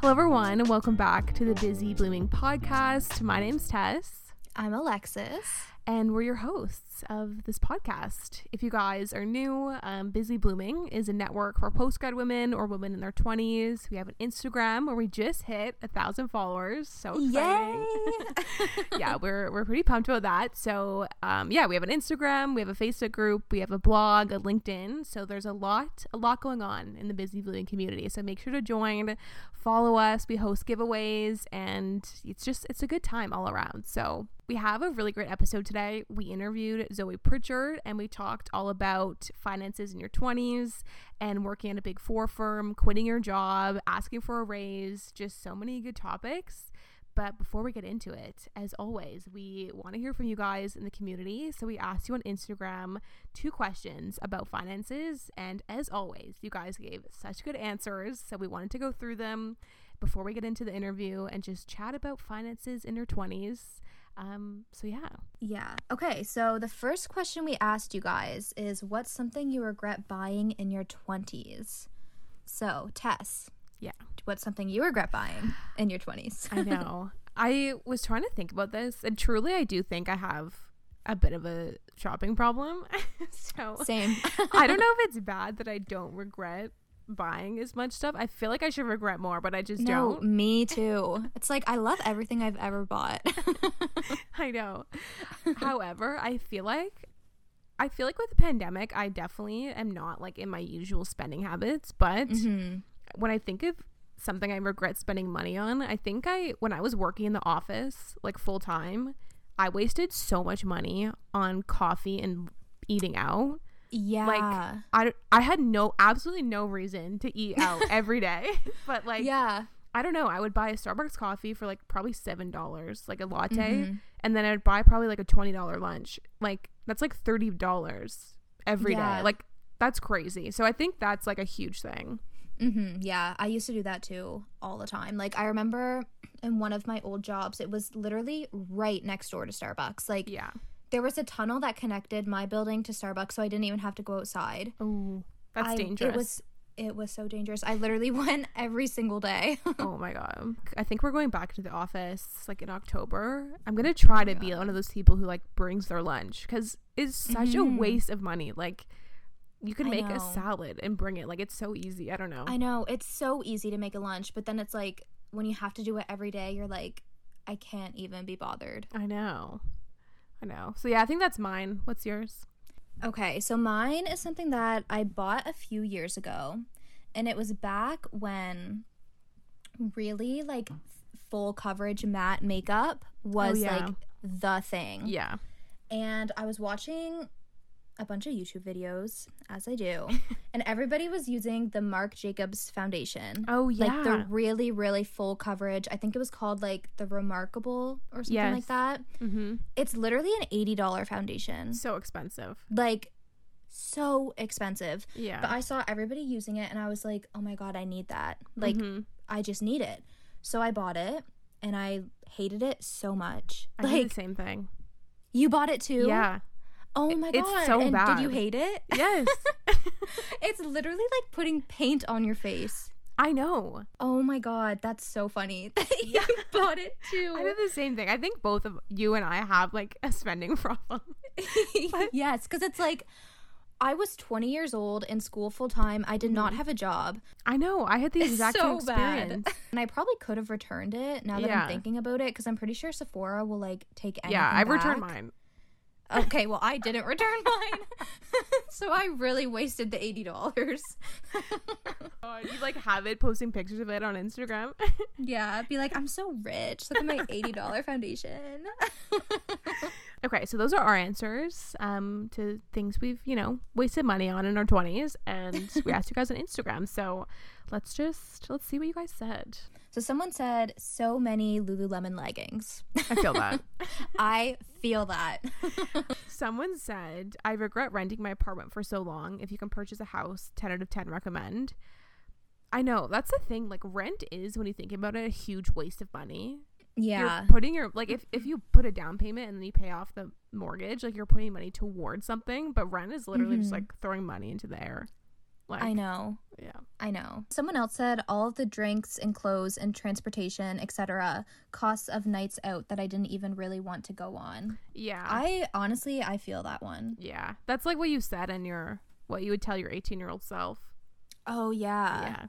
Hello, everyone, and welcome back to the Busy Blooming podcast. My name's Tess, I'm Alexis. And we're your hosts of this podcast. If you guys are new, um, Busy Blooming is a network for postgrad women or women in their 20s. We have an Instagram where we just hit a thousand followers. So exciting. yeah, we're we're pretty pumped about that. So, um, yeah, we have an Instagram, we have a Facebook group, we have a blog, a LinkedIn. So there's a lot, a lot going on in the Busy Blooming community. So make sure to join, follow us. We host giveaways, and it's just it's a good time all around. So we have a really great episode today. We interviewed Zoe Pritchard, and we talked all about finances in your 20s and working at a big four firm, quitting your job, asking for a raise. Just so many good topics. But before we get into it, as always, we want to hear from you guys in the community. So we asked you on Instagram two questions about finances. And as always, you guys gave such good answers. So we wanted to go through them before we get into the interview and just chat about finances in your 20s. Um, so yeah. Yeah. Okay. So the first question we asked you guys is what's something you regret buying in your 20s? So, Tess. Yeah. What's something you regret buying in your 20s? I know. I was trying to think about this, and truly, I do think I have a bit of a shopping problem. so Same. I don't know if it's bad that I don't regret buying as much stuff. I feel like I should regret more, but I just no, don't. me too. It's like I love everything I've ever bought. I know. However, I feel like I feel like with the pandemic, I definitely am not like in my usual spending habits, but Mhm. when I think of something I regret spending money on, I think I when I was working in the office like full time, I wasted so much money on coffee and eating out. Yeah. Like I, I had no absolutely no reason to eat out every day, but like yeah. I don't know, I would buy a Starbucks coffee for like probably seven dollars, like a latte, Mhm. and then I'd buy probably like a twenty dollar lunch. Like that's like thirty dollars every day. Yeah. Like that's crazy. So I think that's like a huge thing. hmm Yeah, I used to do that too all the time. Like I remember in one of my old jobs, it was literally right next door to Starbucks. Like Yeah. There was a tunnel that connected my building to Starbucks, so I didn't even have to go outside. Oh, that's I- dangerous. It was it was so dangerous. I literally went every single day. oh my god. I think we're going back to the office like in October. I'm gonna try to be one of those people who like brings their lunch because it's such a Mhm. waste of money. Like you can make a salad and bring it. Like it's so easy. I don't know. I know it's so easy to make a lunch, but then it's like when you have to do it every day, you're like, I can't even be bothered. I know. I know. So yeah, I think that's mine. What's yours? Okay, so mine is something that I bought a few years ago, and it was back when really like full coverage matte makeup was Oh, yeah. like the thing. Yeah. And I was watching a bunch of YouTube videos, as I do, and everybody was using the Marc Jacobs foundation. Oh yeah. Like the really, really full coverage. I think it was called like the Remarkable or something Yes. like that. mm-hmm. It's literally an $80 foundation. So expensive. Like, so expensive. Yeah. But I saw everybody using it and I was like, oh my God, I need that. Like, Mhm. I just need it. So I bought it and I hated it so much. I did like, the same thing. you bought it too? Yeah. Oh my It's God. so and Did you hate it? Yes. it's literally like putting paint on your face. I know. Oh my God. That's so funny that you bought it too. I did the same thing. I think both of you and I have like a spending problem. yes, because it's like I was 20 years old in school full time. I did not mm-hmm. have a job. I know. I had the It's exact so same bad. experience. And I probably could have returned it now that Yeah. I'm thinking about it because I'm pretty sure Sephora will like take anything Yeah, I returned mine. Okay, well, I didn't return mine. so I really wasted the $80. God, you like have it posting pictures of it on Instagram. yeah, be like, I'm so rich. Look at my $80 foundation. okay, so those are our answers um, to things we've you know wasted money on in our twenties, and we asked you guys on Instagram. So let's just let's see what you guys said. So someone said, so many Lululemon leggings. I feel that. I feel that. Someone said, I regret renting my apartment for so long. If you can purchase a house, 10 out of 10 recommend. I know. That's the thing. Like, rent is, when you think about it, a huge waste of money. yeah. You're putting your, like, if, if you put a down payment and then you pay off the mortgage, like, you're putting money towards something. But rent is literally just Mhm. like throwing money into the air. Like, I know. Yeah. I know. Someone else said all of the drinks and clothes and transportation, etc., costs of nights out that I didn't even really want to go on. Yeah. I honestly, I feel that one. yeah. That's like what you said in your what you would tell your 18 year old self. Oh yeah. yeah.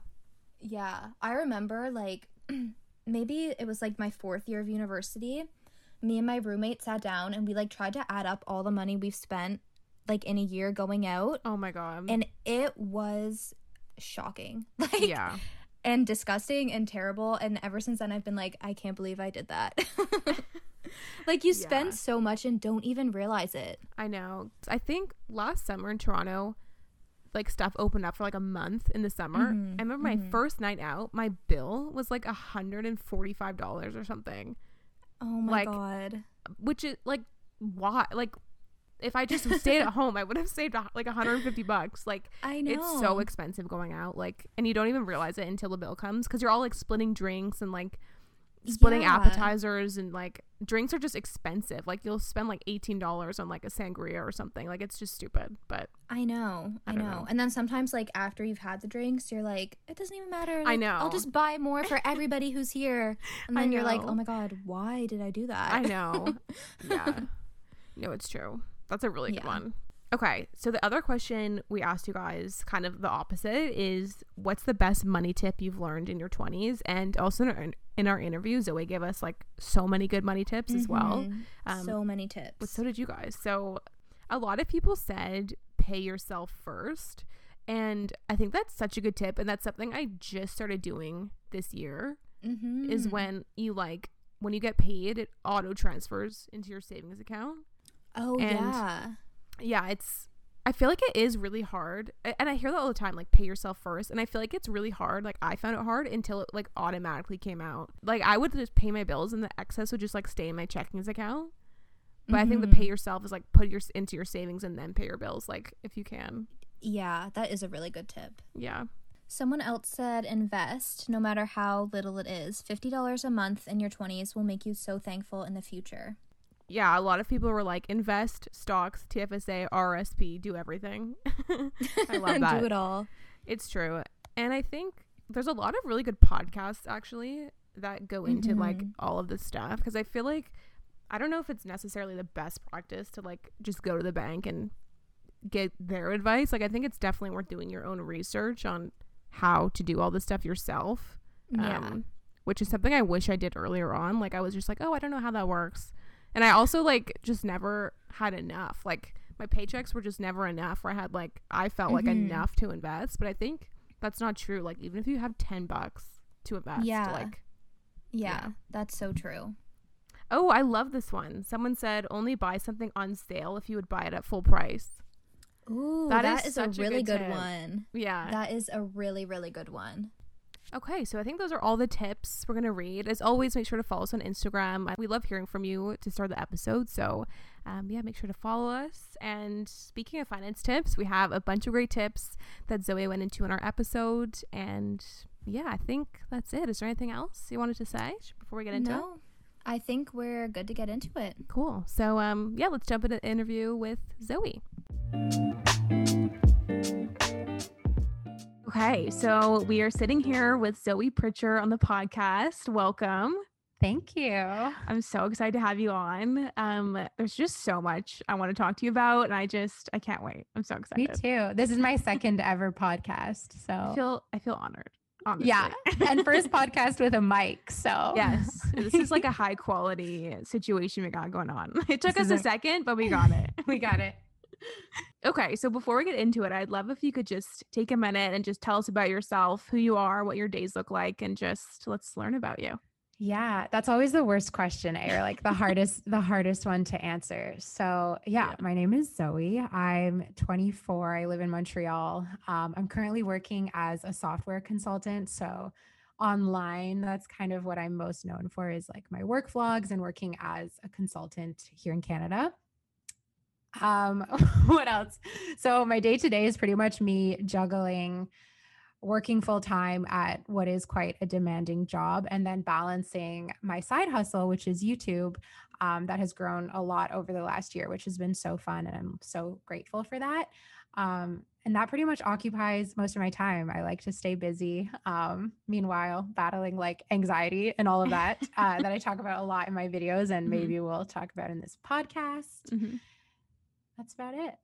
Yeah. I remember like maybe it was like my 4th year of university. Me and my roommate sat down and we like tried to add up all the money we've spent like in a year going out Oh my god. and it was shocking. Like yeah. and disgusting and terrible and ever since then I've been like I can't believe I did that. like you spend Yeah. so much and don't even realize it. I know. I think last summer in Toronto, like stuff opened up for like a month in the summer. Mhm, I remember my mhm. first night out, my bill was like a hundred and forty five dollars or something. Oh my Like, god. Which is like why like if I just stayed at home, I would have saved like 150 bucks. Like I know. it's so expensive going out. Like, and you don't even realize it until the bill comes because you're all like splitting drinks and like splitting Yeah. appetizers and like drinks are just expensive. Like you'll spend like eighteen dollars on like a sangria or something. Like it's just stupid. But I know. I, I know. know. And then sometimes like after you've had the drinks, you're like, it doesn't even matter. I know. I'll just buy more for everybody who's here. And then you're like, oh my god, why did I do that? I know. yeah. No, it's true. That's a really good Yeah. one. Okay, so the other question we asked you guys, kind of the opposite, is what's the best money tip you've learned in your 20s? And also in our, in our interview, Zoe gave us like so many good money tips as well. Mhm. Um, so many tips. But so did you guys. So a lot of people said pay yourself first. And I think that's such a good tip. And that's something I just started doing this year mm-hmm. is when you like, when you get paid, it auto transfers into your savings account. Oh and- yeah. Yeah, it's, I feel like it is really hard. And I hear that all the time, like pay yourself first. And I feel like it's really hard. Like I found it hard until it like automatically came out. Like I would just pay my bills and the excess would just like stay in my checkings account. But I think the pay mm-hmm. yourself is like put your into your savings and then pay your bills, like if you can. Yeah, that is a really good tip. Yeah. Someone else said invest no matter how little it is. $50 a month in your 20s will make you so thankful in the future. Yeah. A lot of people were like, invest, stocks, TFSA, RSP, do everything. I love that. Do it all. It's true. And I think there's a lot of really good podcasts actually that go into like Mhm. all of this stuff because I feel like I don't know if it's necessarily the best practice to like just go to the bank and get their advice. Like I think it's definitely worth doing your own research on how to do all this stuff yourself. Yeah. Um, which is something I wish I did earlier on. Like I was just like, oh, I don't know how that works. And I also like just never had enough. Like my paychecks were just never enough where I had like I felt like Mhm. enough to invest. But I think that's not true. Like even if you have ten bucks to invest, Yeah. like yeah, yeah. that's so true. oh, I love this one. Someone said only buy something on sale if you would buy it at full price. Ooh, That that is is, a such a really good good, one. Yeah. That is a really, really good one. Okay, so I think those are all the tips we're going to read. As always, make sure to follow us on Instagram. We love hearing from you to start the episode. So, um, yeah, make sure to follow us. And speaking of finance tips, we have a bunch of great tips that Zoe went into in our episode. And yeah, I think that's it. Is there anything else you wanted to say before we get into it? no, I think we're good to get into it. Cool. So, um, yeah, let's jump into the interview with Zoe. Okay, so we are sitting here with Zoe Pritchard on the podcast. Welcome. Thank you. I'm so excited to have you on. Um, there's just so much I want to talk to you about, and I just I can't wait. I'm so excited. Me too. This is my second ever podcast. so I feel I feel honored. Honestly. yeah. and first podcast with a mic. So, yes, this is like a high quality situation we got going on. It took This us a a- second, but we got it. we got it. Okay, so before we get into it, I'd love if you could just take a minute and just tell us about yourself, who you are, what your days look like, and just let's learn about you. Yeah, that's always the worst question, or like the hardest, the hardest one to answer. So, yeah, Yeah. my name is Zoe. I'm 24. I live in Montreal. Um, I'm currently working as a software consultant. So, online, that's kind of what I'm most known for is like my work vlogs and working as a consultant here in Canada. Um, what else? So, my day to day is pretty much me juggling working full time at what is quite a demanding job and then balancing my side hustle, which is YouTube, um, that has grown a lot over the last year, which has been so fun. And I'm so grateful for that. Um, and that pretty much occupies most of my time. I like to stay busy. Um, meanwhile, battling like anxiety and all of that uh, that I talk about a lot in my videos, and Mhm. maybe we'll talk about in this podcast. Mhm. That's about it.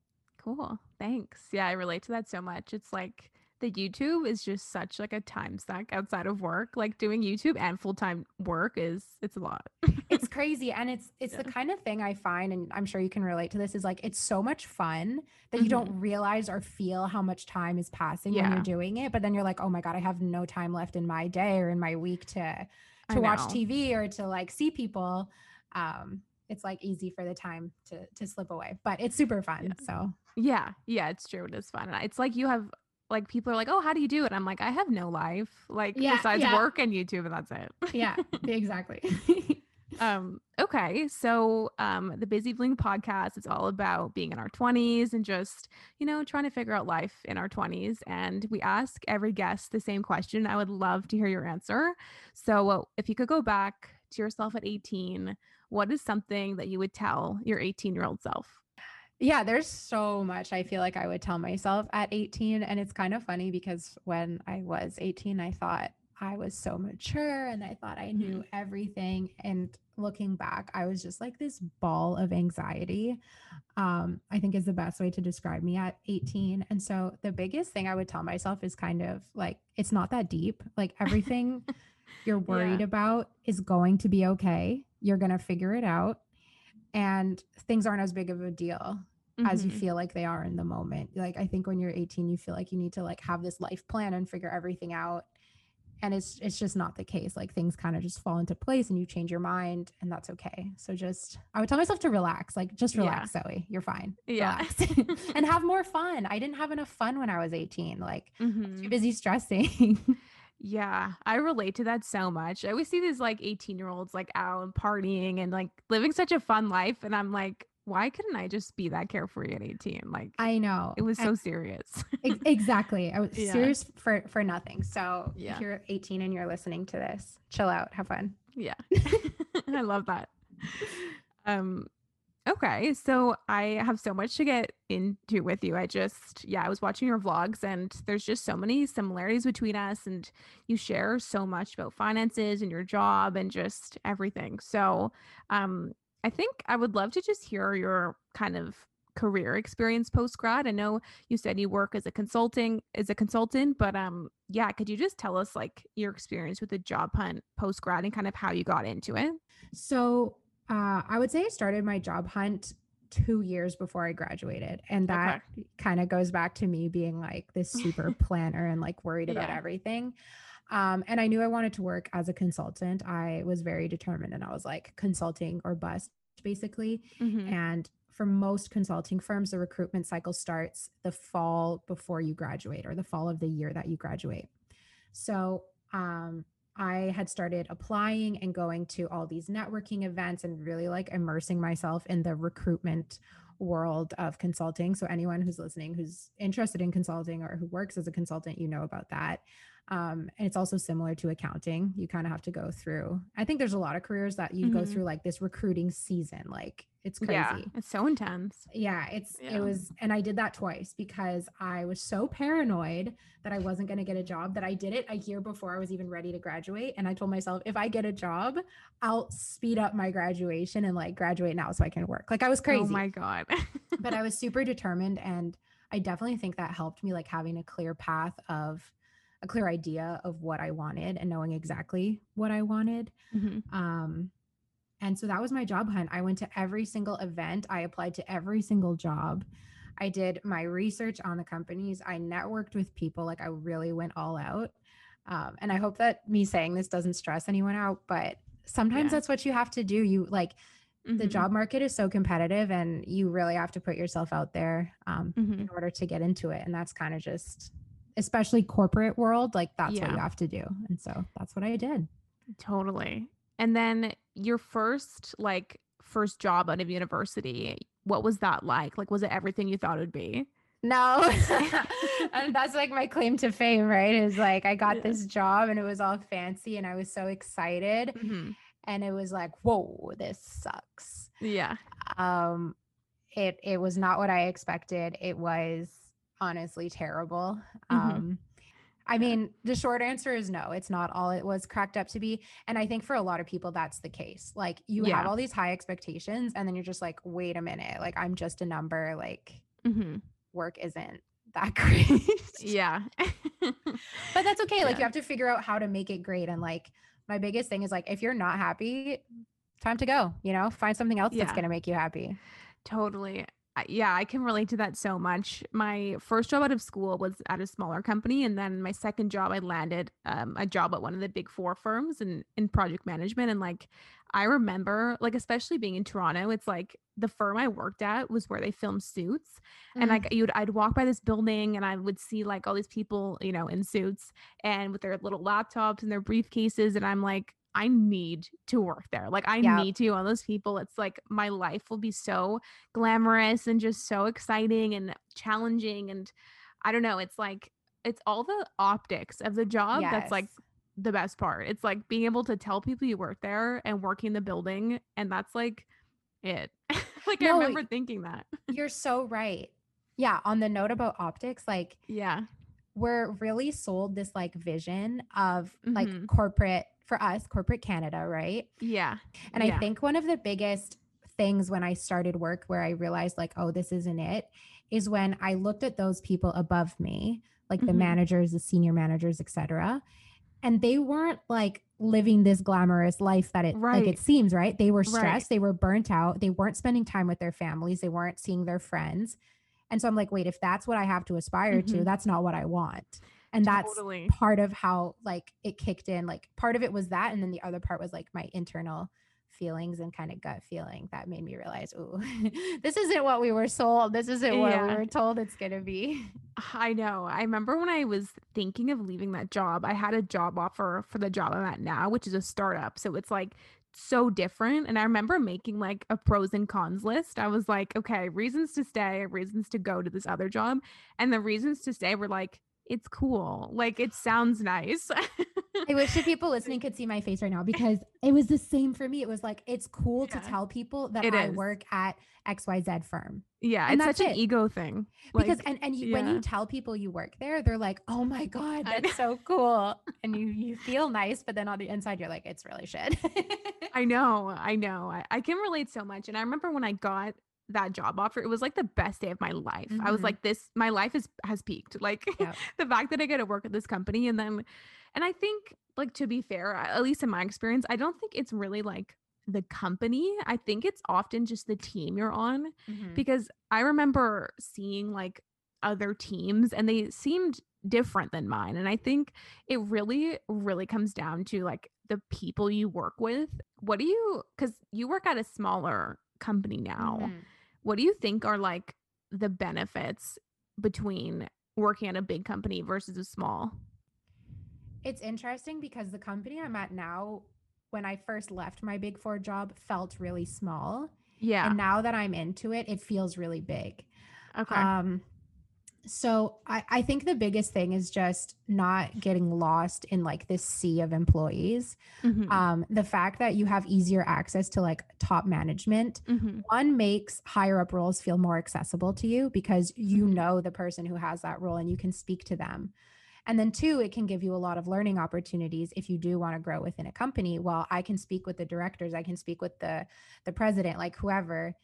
Cool. Thanks. Yeah, I relate to that so much. It's like the YouTube is just such like a time suck outside of work. Like doing YouTube and full-time work is it's a lot. It's crazy, and it's it's the kind of thing I find, and I'm sure you can relate to this. Is like it's so much fun that you don't realize or feel how much time is passing when you're doing it. But then you're like, oh my god, I have no time left in my day or in my week to to watch. TV or to like see people. Um, it's like easy for the time to to slip away, but it's super fun. Yeah. So Yeah, yeah, it's true. It is fun. It's like you have like people are like, "Oh, how do you do it?" I'm like, "I have no life, like Yeah, besides yeah. work and YouTube, and that's it." yeah, exactly. um okay so um the Busy Blooming podcast is all about being in our 20s and just you know trying to figure out life in our 20s and we ask every guest the same question i would love to hear your answer so uh, if you could go back to yourself at 18 what is something that you would tell your 18 year old self Yeah, there's so much I feel like I would tell myself at 18. And it's kind of funny because when I was 18, I thought I was so mature and I thought I knew everything. And looking back, I was just like this ball of anxiety. Um, I think is the best way to describe me at 18. And so the biggest thing I would tell myself is kind of like, it's not that deep. Like everything you're worried Yeah. about is going to be okay. You're going to figure it out. And things aren't as big of a deal as you Mhm. feel like they are in the moment. Like I think when you're 18, you feel like you need to like have this life plan and figure everything out. And it's it's just not the case. Like things kind of just fall into place and you change your mind and that's okay. So just I would tell myself to relax. Like just Yeah. relax, Zoe. You're fine. Yeah. And have more fun. I didn't have enough fun when I was 18. Like Mhm. too busy stressing. Yeah, I relate to that so much. I always see these like 18 year olds like out and partying and like living such a fun life. And I'm like, why couldn't I just be that carefree at 18? Like, I know. it was so serious. Ex- exactly. I was Yeah. serious for for nothing. So Yeah. if you're 18 and you're listening to this, chill out, have fun. yeah. I love that. Um, okay. So I have so much to get into with you. I just, yeah, I was watching your vlogs and there's just so many similarities between us. And you share so much about finances and your job and just everything. So, um, I think I would love to just hear your kind of career experience post grad. I know you said you work as a consulting as a consultant, but um yeah, could you just tell us like your experience with the job hunt post grad and kind of how you got into it? So uh, I would say I started my job hunt two years before I graduated. And that kind of goes back to me being like this super planner and like worried about Yeah. everything. Um, and I knew I wanted to work as a consultant. I was very determined and I was like consulting or bust basically. Mhm. And for most consulting firms, the recruitment cycle starts the fall before you graduate or the fall of the year that you graduate. So um, I had started applying and going to all these networking events and really like immersing myself in the recruitment world of consulting. So anyone who's listening who's interested in consulting or who works as a consultant, you know about that. Um, and it's also similar to accounting. You kind of have to go through. I think there's a lot of careers that you go Mhm. through like this recruiting season. Like it's crazy. Yeah, it's so intense. Yeah, it's Yeah. it was and I did that twice because I was so paranoid that I wasn't going to get a job that I did it a year before I was even ready to graduate and I told myself if I get a job, I'll speed up my graduation and like graduate now so I can work. Like I was crazy. Oh my god. but I was super determined and I definitely think that helped me like having a clear path of a clear idea of what I wanted and knowing exactly what I wanted. Mhm. Um, and so that was my job hunt. I went to every single event, I applied to every single job. I did my research on the companies. I networked with people. Like I really went all out. Um, and I hope that me saying this doesn't stress anyone out, but sometimes Yeah. that's what you have to do. You like the Mhm. job market is so competitive and you really have to put yourself out there um, Mhm. in order to get into it. And that's kind of just, especially corporate world, like that's what you have to do. And so that's what I did. Totally. And then your first like first job out of university, what was that like? Like was it everything you thought it would be? No, and that's like my claim to fame, right? Is like I got Yeah. this job and it was all fancy and I was so excited. Mhm. And it was like, whoa, this sucks. Yeah. Um, it it was not what I expected. It was honestly terrible. Mhm. Um, I mean, the short answer is no, it's not all it was cracked up to be. And I think for a lot of people, that's the case. Like, you have all these high expectations, and then you're just like, wait a minute, like, I'm just a number. Like, hmm work isn't that great. Yeah. but that's okay. Like, Yeah. you have to figure out how to make it great. And like, my biggest thing is like, if you're not happy, time to go, you know, find something else that's going to make you happy. Totally. Yeah, I can relate to that so much. My first job out of school was at a smaller company, and then my second job, I landed um, a job at one of the big four firms in in project management. And like, I remember, like, especially being in Toronto, it's like the firm I worked at was where they filmed Suits, and Mm. like you'd I'd walk by this building and I would see like all these people, you know, in suits and with their little laptops and their briefcases, and I'm like. I need to work there. Like I Yep. need to on those people. It's like my life will be so glamorous and just so exciting and challenging and I don't know, it's like it's all the optics of the job that's like the best part. It's like being able to tell people you work there and working the building and that's like it. like I remember thinking that. You're so right. Yeah. On the note about optics, like Yeah. we're really sold this like vision of like Mhm. corporate for us, corporate Canada, right? Yeah. And Yeah. I think one of the biggest things when I started work where I realized like, oh, this isn't it, is when I looked at those people above me, like the Mhm. managers, the senior managers, etc. And they weren't like living this glamorous life that it like it seems, right? They were Right. stressed, they were burnt out, they weren't spending time with their families, they weren't seeing their friends. And so I'm like, wait, if that's what I have to aspire to, Mhm. that's not what I want. And that's totally. part of how like it kicked in. Like part of it was that, and then the other part was like my internal feelings and kind of gut feeling that made me realize, oh, this isn't what we were sold. This isn't what we were told it's gonna be. I know. I remember when I was thinking of leaving that job, I had a job offer for the job I'm at now, which is a startup. So it's like so different. And I remember making like a pros and cons list. I was like, okay, reasons to stay, reasons to go to this other job. And the reasons to stay were like, it's cool. Like it sounds nice. I wish the people listening could see my face right now because it was the same for me. It was like it's cool to tell people that It I is. work at XYZ firm. yeah, And it's such an ego thing. Because Like, and, and you, when you tell people you work there, they're like, "Oh my god, that's so cool," and you you feel nice, but then on the inside, you're like, "It's really shit." I know, I know. I, I can relate so much. And I remember when I got that job offer, it was like the best day of my life. I was Mhm. like, this, my life is has peaked. Like Yep. the fact that I get to work at this company. And then, and I think, like, to be fair, at least in my experience, I don't think it's really like the company. I think it's often just the team you're on Mhm. because I remember seeing like other teams and they seemed different than mine. And I think it really, really comes down to like the people you work with. What do you, because you work at a smaller company now, Mhm. What do you think are like the benefits between working at a big company versus a small? It's interesting because the company I'm at now, when I first left my big four job, felt really small. Yeah. And now that I'm into it, it feels really big. okay. Um, so I, I think the biggest thing is just not getting lost in like this sea of employees. Mhm, Um, the fact that you have easier access to like top management, mhm, one makes higher up roles feel more accessible to you because you Mhm. know the person who has that role and you can speak to them. And then two, it can give you a lot of learning opportunities if you do want to grow within a company. Well, I can speak with the directors, I can speak with the the president, like whoever.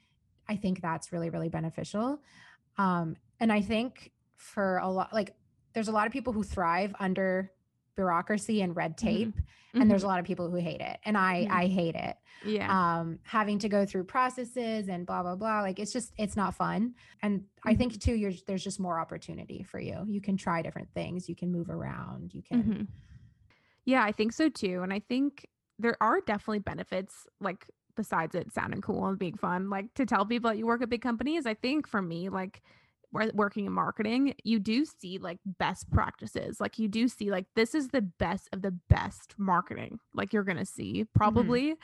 I think that's really really beneficial. Um, and I think for a lot, like there's a lot of people who thrive under bureaucracy and red tape, and there's a lot of people who hate it, and I Mhm. I hate it yeah. um having to go through processes and blah blah blah like it's just it's not fun and i think too you're there's just more opportunity for you you can try different things you can move around you can Mhm. Yeah, I think so too. And I think there are definitely benefits, like besides it sounding cool and being fun, like to tell people that you work at big companies. I think for me, like working in marketing, you do see like best practices. Like you do see like this is the best of the best marketing, like you're gonna see probably.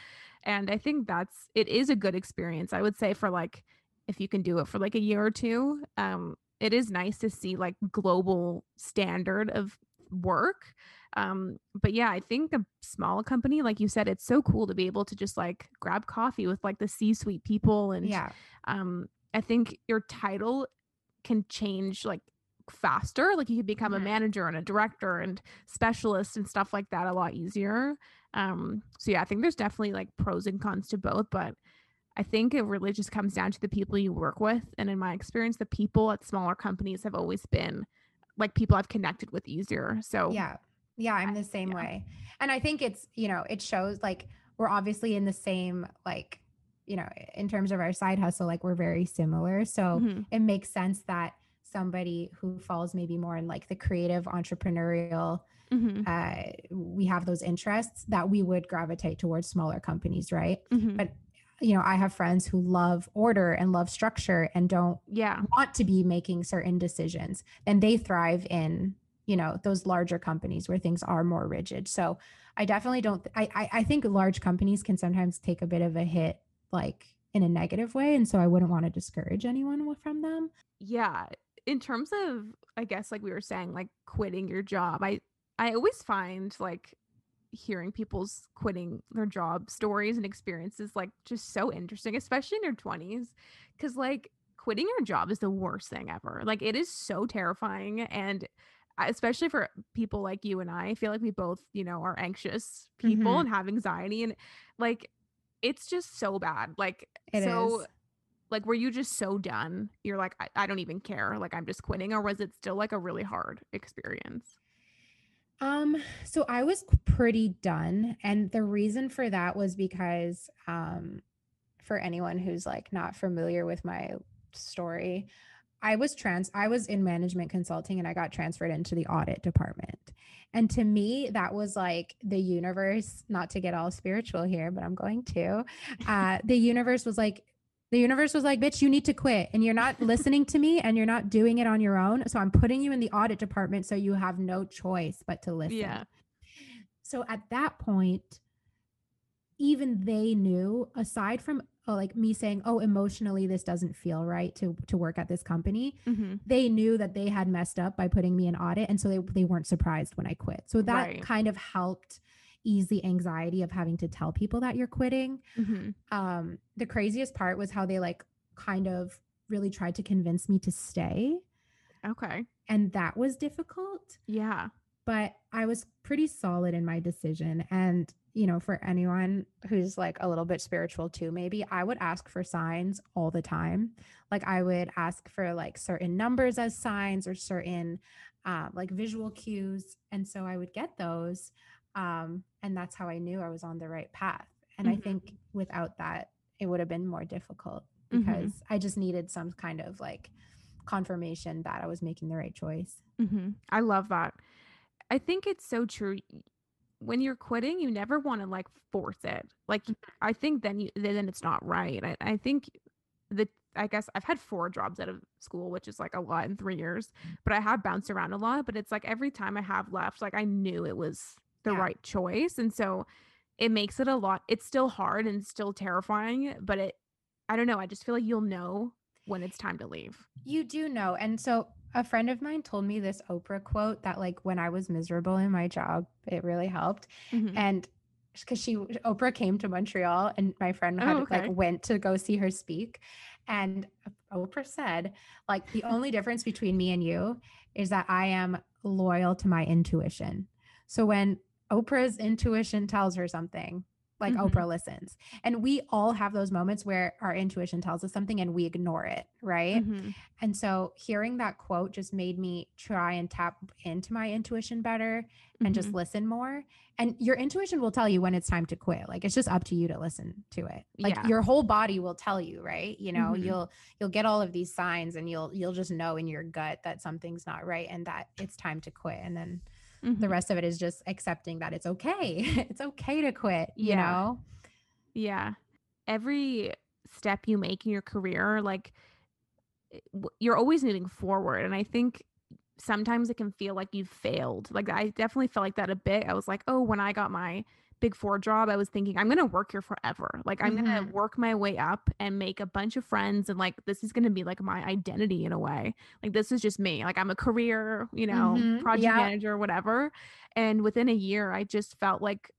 And I think that's it is a good experience. I would say for like if you can do it for like a year or two, um, it is nice to see like global standard of work um but yeah i think a small company like you said it's so cool to be able to just like grab coffee with like the c suite people and yeah um i think your title can change like faster. Like you could become Mhm. a manager and a director and specialist and stuff like that a lot easier. Um, so yeah, I think there's definitely like pros and cons to both, but I think it really just comes down to the people you work with. And in my experience, the people at smaller companies have always been like people I've connected with easier. So Yeah. Yeah, I'm the same yeah. way. And I think it's, you know, it shows like we're obviously in the same like, you know, in terms of our side hustle, like we're very similar. So Mhm. it makes sense that somebody who falls maybe more in like the creative entrepreneurial Mhm. uh we have those interests that we would gravitate towards smaller companies, right? Mhm. But you know, I have friends who love order and love structure and don't yeah. want to be making certain decisions and they thrive in you know those larger companies where things are more rigid. So i definitely don't I, I i think large companies can sometimes take a bit of a hit like in a negative way and so i wouldn't want to discourage anyone from them. Yeah in terms of i guess like we were saying like quitting your job i i always find like hearing people's quitting their job stories and experiences like just so interesting especially in your 20s because like quitting your job is the worst thing ever. Like it is so terrifying and especially for people like you and i I feel like we both you know are anxious people Mhm. and have anxiety and like it's just so bad like It so is. like were you just so done you're like I, I don't even care like i'm just quitting or was it still like a really hard experience Um, so I was pretty done. And the reason for that was because um for anyone who's like not familiar with my story, I was trans I was in management consulting and I got transferred into the audit department. And to me, that was like the universe, not to get all spiritual here, but I'm going to. Uh the universe was like the universe was like, bitch, you need to quit and you're not listening to me and you're not doing it on your own. So I'm putting you in the audit department so you have no choice but to listen. Yeah. So at that point, even they knew, aside from oh, like me saying, "Oh, emotionally, this doesn't feel right to to work at this company," mm-hmm. they knew that they had messed up by putting me in audit, and so they they weren't surprised when I quit. So that Right. kind of helped ease the anxiety of having to tell people that you're quitting. Mm-hmm. Um, the craziest part was how they like kind of really tried to convince me to stay, okay and that was difficult yeah but I was pretty solid in my decision. And, you know, for anyone who's like a little bit spiritual too, maybe I would ask for signs all the time. Like I would ask for like certain numbers as signs or certain uh, like visual cues. And so I would get those. Um, and that's how I knew I was on the right path. And I Mhm. think without that, it would have been more difficult Mhm. because I just needed some kind of like confirmation that I was making the right choice. mm-hmm. i love that i think it's so true when you're quitting you never want to like force it like mm-hmm. i think then you then it's not right i, I think the i guess i've had four jobs out of school which is like a lot in three years mm. but i have bounced around a lot but it's like every time i have left like i knew it was the Yeah. right choice and so it makes it a lot it's still hard and still terrifying but it i don't know i just feel like you'll know when it's time to leave You do know. And so a friend of mine told me this Oprah quote that like when I was miserable in my job, it really helped. Mhm. And because she Oprah came to Montreal and my friend had Oh, okay. like went to go see her speak. And Oprah said, like, the only difference between me and you is that I am loyal to my intuition. So when Oprah's intuition tells her something, like Mhm. Oprah listens. And we all have those moments where our intuition tells us something and we ignore it, right? Mhm. And so hearing that quote just made me try and tap into my intuition better and just Mhm. listen more. And your intuition will tell you when it's time to quit. Like it's just up to you to listen to it. Like Yeah. your whole body will tell you, right? You know, Mhm. you'll you'll get all of these signs and you'll you'll just know in your gut that something's not right and that it's time to quit. And then the Mhm. rest of it is just accepting that it's okay. it's okay to quit, you Yeah. know? Yeah. Every step you make in your career, like you're always moving forward. And I think sometimes it can feel like you've failed. Like I definitely felt like that a bit. I was like, oh, when I got my big four job, I was thinking, I'm going to work here forever. Like I'm going Mhm. to work my way up and make a bunch of friends. And like this is going to be like my identity in a way. Like this is just me. Like I'm a career, you know, Mhm. project Yeah. manager, whatever. And within a year, I just felt like,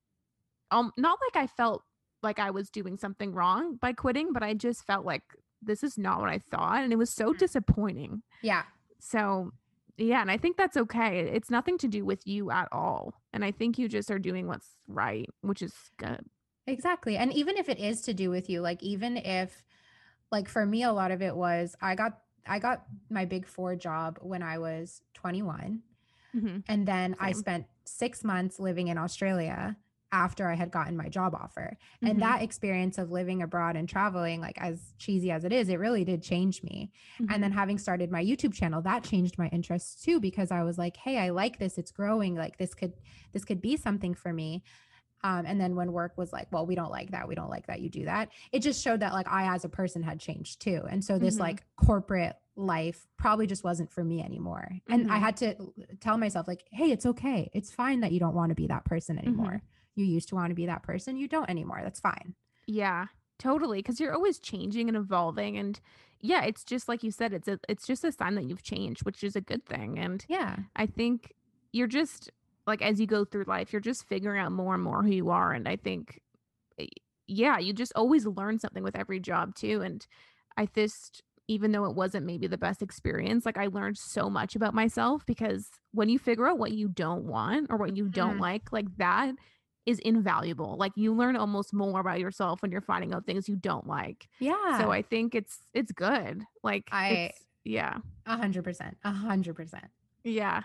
um, not like I felt like I was doing something wrong by quitting, but I just felt like this is not what I thought. And it was so Mhm. disappointing. Yeah. So Yeah, and I think that's okay. It's nothing to do with you at all. And I think you just are doing what's right, which is good. Exactly. And even if it is to do with you, like even if like for me a lot of it was I got I got my big 4 job when I was 21 hmm and then I spent 6 months living in Australia after I had gotten my job offer. And Mhm. that experience of living abroad and traveling like as cheesy as it is, it really did change me. And then having started my YouTube channel, that changed my interests too because I was like, "Hey, I like this. It's growing. Like this could this could be something for me." Um, and then when work was like, "Well, we don't like that. We don't like that you do that." It just showed that like I as a person had changed too. And so this Mhm. like corporate life probably just wasn't for me anymore. And I Mhm. had to tell myself like, "Hey, it's okay. It's fine that you don't want to be that person anymore. You used to want to be that person. You don't anymore. That's fine." Yeah, totally. Because you're always changing and evolving, and yeah, it's just like you said. It's a, it's just a sign that you've changed, which is a good thing. And Yeah. I think you're just like as you go through life, you're just figuring out more and more who you are. And I think, eh, yeah, you just always learn something with every job too. And I just, even though it wasn't maybe the best experience, like I learned so much about myself because when you figure out what you don't want or what you don't Mhm. like, like that is invaluable. Like you learn almost more about yourself when you're finding out things you don't like. Yeah. So I think it's it's good. Like I- it's yeah. A hundred percent. A hundred percent. Yeah.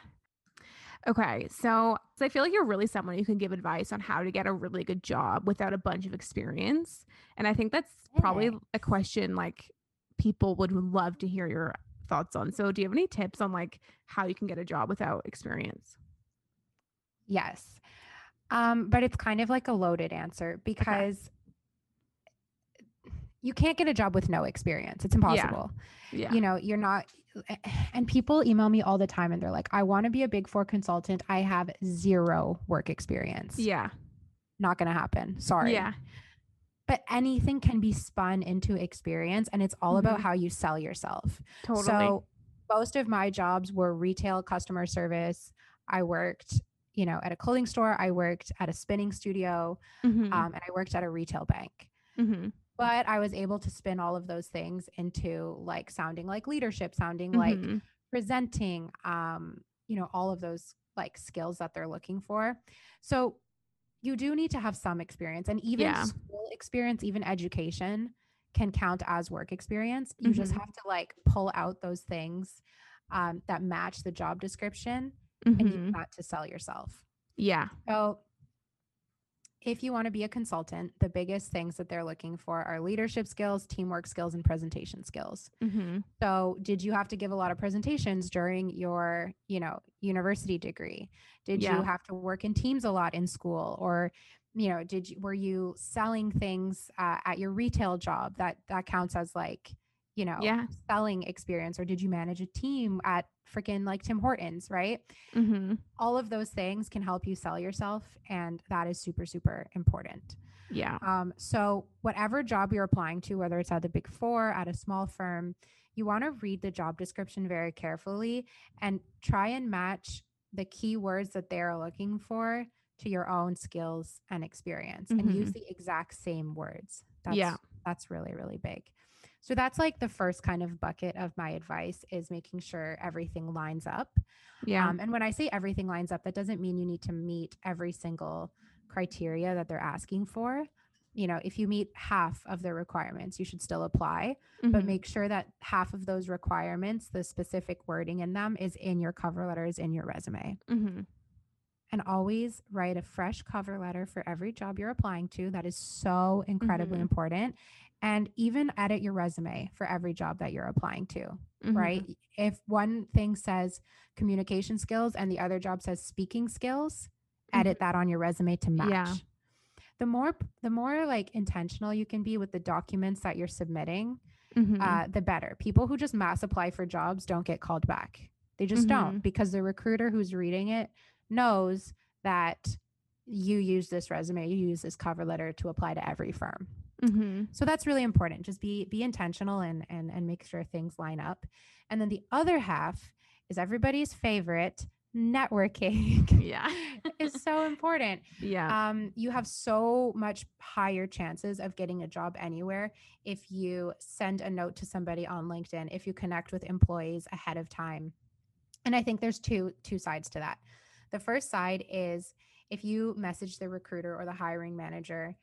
Okay. So, so I feel like you're really someone who can give advice on how to get a really good job without a bunch of experience. And I think that's probably a question like people would love to hear your thoughts on. So, do you have any tips on like how you can get a job without experience? Yes. Um, but it's kind of like a loaded answer because you can't get a job with no experience. It's impossible. Yeah. You know, you're not and people email me all the time and they're like, I want to be a big four consultant. I have zero work experience. yeah. Not gonna happen. Sorry. Yeah. But anything can be spun into experience and it's all about Mhm. how you sell yourself. Totally. So most of my jobs were retail customer service. I worked, you know, at a clothing store. I worked at a spinning studio, Mhm, um, and I worked at a retail bank. mhm, But I was able to spin all of those things into like sounding like leadership, sounding like mhm. presenting, um, you know, all of those like skills that they're looking for. So you do need to have some experience, and even Yeah. school experience, even education can count as work experience. You just Mhm. have to like pull out those things um, that match the job description and use Mhm. that to sell yourself. Yeah. So, if you want to be a consultant, the biggest things that they're looking for are leadership skills, teamwork skills, and presentation skills. Mhm. So, did you have to give a lot of presentations during your, you know, university degree? Did Yeah. you have to work in teams a lot in school, or, you know, did you were you selling things uh, at your retail job that that counts as like, you know, Yeah. selling experience, or did you manage a team at freaking like Tim Hortons, right? Mhm. all of those things can help you sell yourself and that is super super important Yeah. um, so whatever job you're applying to whether it's at the big four at a small firm you want to read the job description very carefully and try and match the keywords that they're looking for to your own skills and experience and use the exact same words that's Yeah. that's really really big so that's like the first kind of bucket of my advice is making sure everything lines up Yeah. um, and when I say everything lines up, that doesn't mean you need to meet every single criteria that they're asking for. You know, if you meet half of their requirements, you should still apply, but Mhm. make sure that half of those requirements, the specific wording in them, is in your cover letters in your resume. Mhm. And always write a fresh cover letter for every job you're applying to. That is so incredibly Mhm. important. And even edit your resume for every job that you're applying to Mhm. right? If one thing says communication skills and the other job says speaking skills, edit that on your resume to match. Yeah. The more the more like intentional you can be with the documents that you're submitting, Mhm. uh, the better. People who just mass apply for jobs don't get called back. They just don't because the recruiter who's reading it knows that you use this resume, you use this cover letter to apply to every firm. Mhm. So that's really important. Just be be intentional and and and make sure things line up. And then the other half is everybody's favorite networking Yeah. is so important. Yeah. Um, you have so much higher chances of getting a job anywhere if you send a note to somebody on LinkedIn, if you connect with employees ahead of time, And I think there's two two sides to that. The first side is if you message the recruiter or the hiring manager,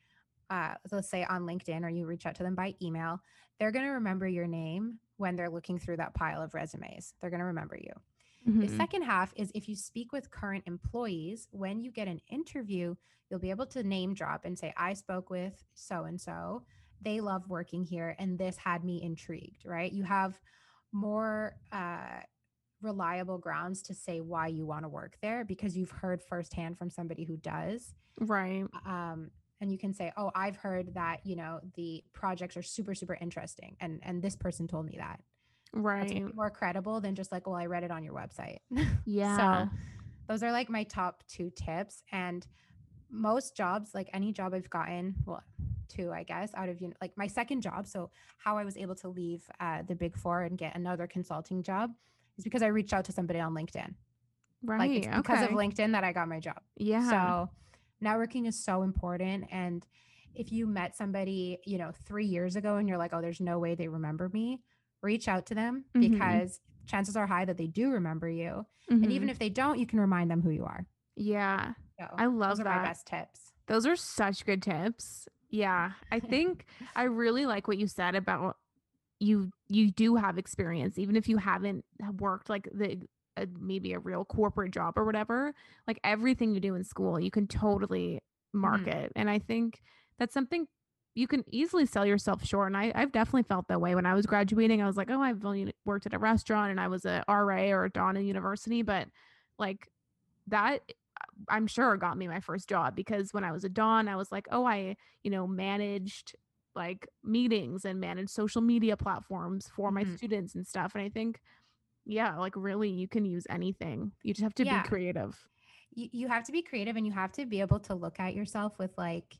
uh, let's say on LinkedIn or you reach out to them by email, they're going to remember your name when they're looking through that pile of resumes. They're going to remember you. The Mhm. second half is if you speak with current employees, when you get an interview, you'll be able to name drop and say, I spoke with so and so. They love working here, and this had me intrigued, right? You have more uh, reliable grounds to say why you want to work there because you've heard firsthand from somebody who does. Right. Um, and you can say, "Oh, I've heard that you know the projects are super, super interesting," and and this person told me that. Right. gonna more credible than just like, "Well, I read it on your website." Yeah. So those are like my top two tips. And most jobs, like any job I've gotten, well, two, I guess, out of uni- like my second job. So how I was able to leave uh, the big four and get another consulting job is because I reached out to somebody on LinkedIn. right. Like it's because of. LinkedIn that I got my job. Yeah. So networking is so important. And if you met somebody, you know, three years ago and you're like, oh, there's no way they remember me, reach out to them Mhm. because chances are high that they do remember you. Mhm. And even if they don't, you can remind them who you are. yeah. So I love those are that. my best tips. Those are such good tips. Yeah. I think I really like what you said about you you do have experience even if you haven't worked like the uh, maybe a real corporate job or whatever. Like everything you do in school, you can totally market. And I think that's something you can easily sell yourself short. And I, I've definitely felt that way when I was graduating. I was like, oh, I've only worked at a restaurant and I was a RA or a don in university, but like that I'm sure got me my first job because when I was a don, I was like, oh, I, you know, managed like meetings and managed social media platforms for my Mhm. students and stuff. And I think, yeah, like really you can use anything. You just have to Yeah. be creative. You, you have to be creative and you have to be able to look at yourself with like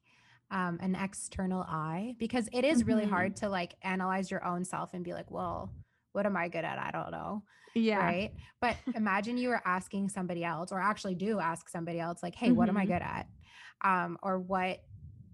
um, an external eye because it is really Mhm. hard to like analyze your own self and be like, well, what am I good at? I don't know. Yeah. Right. But imagine you were asking somebody else, or actually do ask somebody else, like, hey, what am I Mhm. good at? Um, or what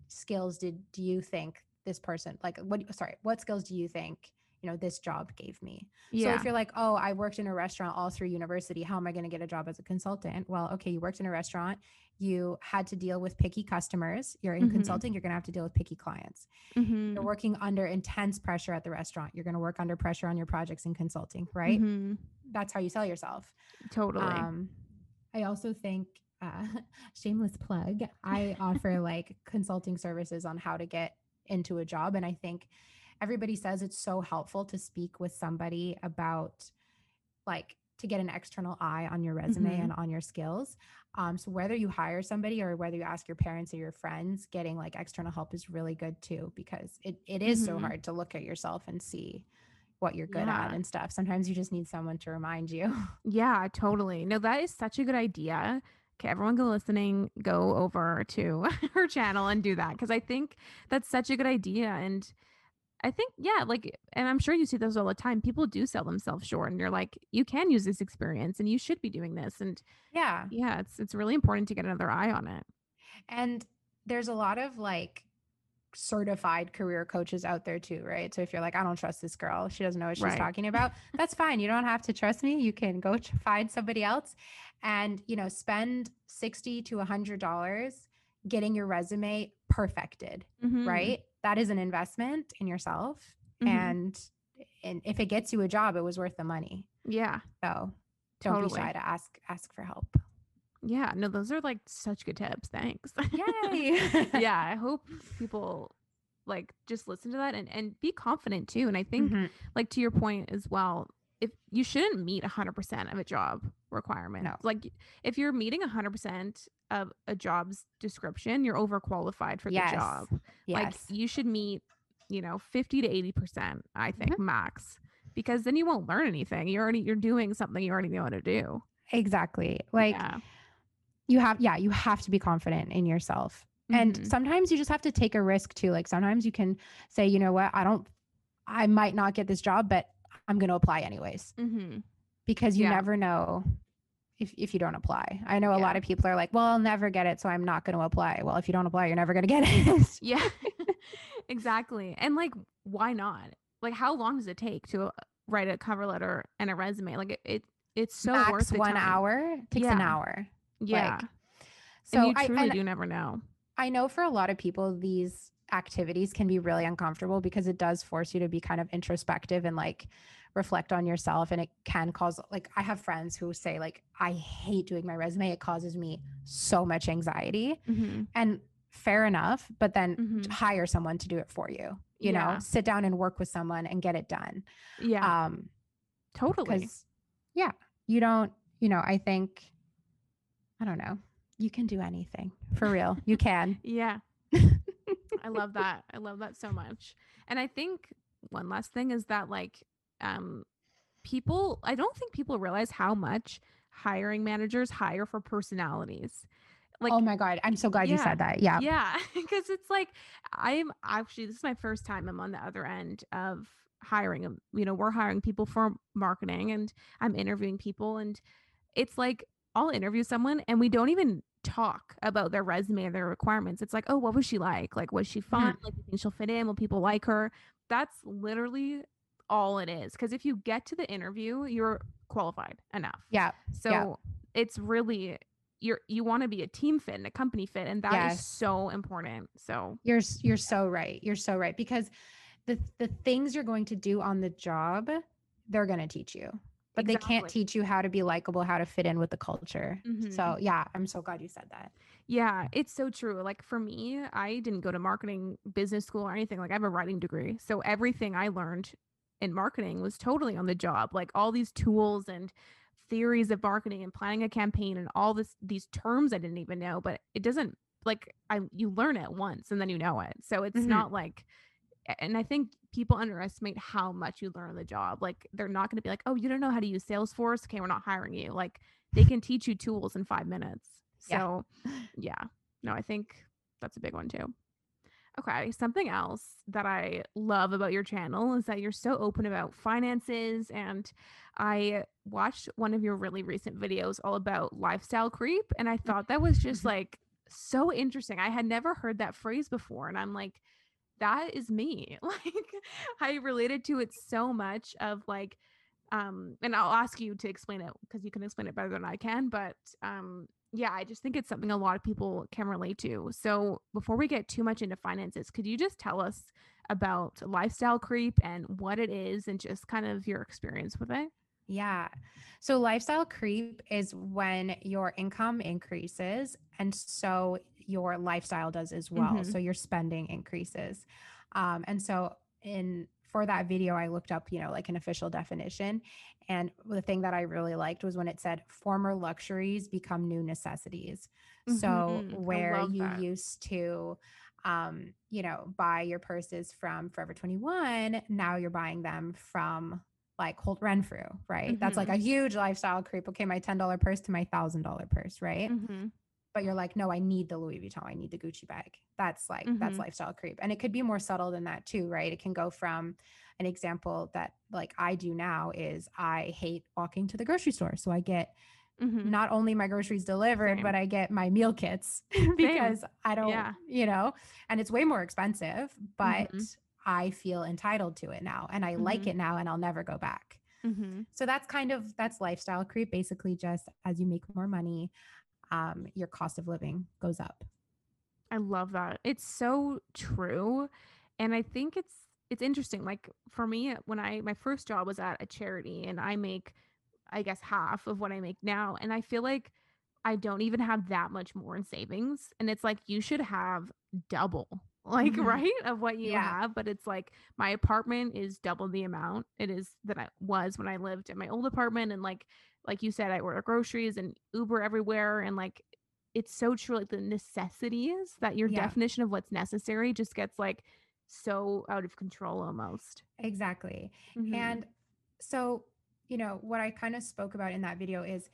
skills did do you think this person like what sorry, what skills do you think, you know, this job gave me? So if you're like, oh, I worked in a restaurant all through university, how am I going to get a job as a consultant? Well, okay, you worked in a restaurant, you had to deal with picky customers. You're in Mhm. consulting, you're going to have to deal with picky clients. Mhm. You're working under intense pressure at the restaurant. You're going to work under pressure on your projects in consulting, right? Mhm. That's how you sell yourself. Totally. Um, I also think, uh, shameless plug, I offer like consulting services on how to get into a job. And I think everybody says it's so helpful to speak with somebody about like to get an external eye on your resume Mhm. and on your skills. Um, so whether you hire somebody or whether you ask your parents or your friends, getting like external help is really good too, because it, it is so Mhm. hard to look at yourself and see what you're good at and stuff. Sometimes you just need someone to remind you. Yeah, totally. No, that is such a good idea. Okay, everyone go listening, go over to her channel and do that because I think that's such a good idea. And I think, yeah, like, and I'm sure you see those all the time. People do sell themselves short, and you're like, you can use this experience, and you should be doing this. And yeah. yeah, it's it's really important to get another eye on it. And there's a lot of like certified career coaches out there too, right? So if you're like, I don't trust this girl, she doesn't know what she's Right. talking about, that's fine. You don't have to trust me. You can go find somebody else and, you know, spend 60 to a hundred dollars getting your resume perfected, Mhm. right? That is an investment in yourself. Mhm. And and if it gets you a job, it was worth the money. Yeah, So don't be shy to ask ask for help. yeah. No, those are like such good tips. Thanks. Yay. yeah, I hope people like just listen to that and and be confident too. And I think Mhm. like to your point as well if you shouldn't meet 100% of a job requirement No. like if you're meeting 100% of a job's description you're overqualified for Yes. the job Yes. like you should meet you know 50 to 80% i think Mm-hmm. max because then you won't learn anything you're already you're doing something you already know how to do exactly. Like yeah you have yeah you have to be confident in yourself and Mhm. sometimes you just have to take a risk too like sometimes you can say you know what i don't i might not get this job but i'm going to apply anyways Mhm. because you Yeah. never know if, if you don't apply i know a lot of people are like well i'll never get it so i'm not going to apply well if you don't apply you're never going to get it yeah exactly and like why not like how long does it take to uh, write a cover letter and a resume like it, it it's so max worth one time. hour takes an hour. Yeah. Like, so so you I, truly and do never know. I know for a lot of people, these activities can be really uncomfortable because it does force you to be kind of introspective and like reflect on yourself. And it can cause, like, I have friends who say, like, I hate doing my resume. It causes me so much anxiety. Mhm. And fair enough, but then Mhm. hire someone to do it for you. You Yeah. know, sit down and work with someone and get it done. Yeah. Um, totally. because yeah, you don't, you know, I think, I don't know, you can do anything for real. You can. Yeah. I love that. I love that so much. And I think one last thing is that like um people I don't think people realize how much hiring managers hire for personalities. Like oh my God. I'm so glad you said that. Yeah. yeah, because it's like I'm actually this is my first time I'm on the other end of hiring. um, You know, we're hiring people for marketing and I'm interviewing people and it's like I'll interview someone and we don't even talk about their resume and their requirements. It's like, oh, what was she like? Like, was she fun? Like, you think she'll fit in? Will people like her? That's literally all it is. Because if you get to the interview, you're qualified enough. Yeah. So it's really you're you want to be a team fit and a company fit, and that is Yes. so important. So You're you're so right. You're so right because the the things you're going to do on the job, they're going to teach you. But they can't teach you how to be likable, how to fit in with the culture. Mhm. So, yeah, I'm so glad you said that. Yeah, it's so true. Like for me, I didn't go to marketing business school or anything. Like I have a writing degree. So everything I learned in marketing was totally on the job. Like all these tools and theories of marketing and planning a campaign and all this these terms I didn't even know, but it doesn't like I you learn it once and then you know it. So it's Mhm. not like and I think people underestimate how much you learn on the job. Like they're not going to be like, "Oh, you don't know how to use Salesforce? Okay, we're not hiring you." Like they can teach you tools in 5 minutes. Yeah. So, yeah. No, I think that's a big one too. Okay, something else that I love about your channel is that you're so open about finances and I watched one of your really recent videos all about lifestyle creep and I thought that was just like so interesting. I had never heard that phrase before and I'm like that is me. Like I related to it so much of like um and I'll ask you to explain it because you can explain it better than I can, but um yeah, I just think it's something a lot of people can relate to. So, before we get too much into finances, could you just tell us about lifestyle creep and what it is and just kind of your experience with it? Yeah. So lifestyle creep is when your income increases and so your lifestyle does as well. Mhm. So your spending increases. Um, and so in for that video, I looked up, you know, like an official definition. And the thing that I really liked was when it said former luxuries become new necessities. So Mhm. I where you that. used to um, you know, buy your purses from Forever 21, now you're buying them from like Holt Renfrew, right? That's like a Mm-hmm. huge lifestyle creep. Okay, my $10 purse to my $1,000 purse, right? Mhm. But you're like, no, I need the Louis Vuitton, I need the Gucci bag. That's like, that's Mhm. lifestyle creep. And it could be more subtle than that too, right? It can go from an example that like I do now is I hate walking to the grocery store. So I get Mhm. not only my groceries delivered, Same. but I get my meal kits because I don't, Yeah. you know, and it's way more expensive, but Mhm. I feel entitled to it now and I like Mhm. it now and I'll never go back. Mhm. So that's kind of that's lifestyle creep. Basically, just as you make more money, um, your cost of living goes up. I love that. It's so true. And I think it's it's interesting. Like for me, when I my first job was at a charity and I make I guess half of what I make now. And I feel like I don't even have that much more in savings. And it's like you should have double, like, Mhm. right? Of what you Yeah. have. But it's like my apartment is double the amount it is that I was when I lived in my old apartment. And like like you said, I order groceries and Uber everywhere. And like it's so true. Like the necessities that your Yeah. definition of what's necessary just gets like so out of control almost. Exactly. Mhm. And so, you know, what I kind of spoke about in that video is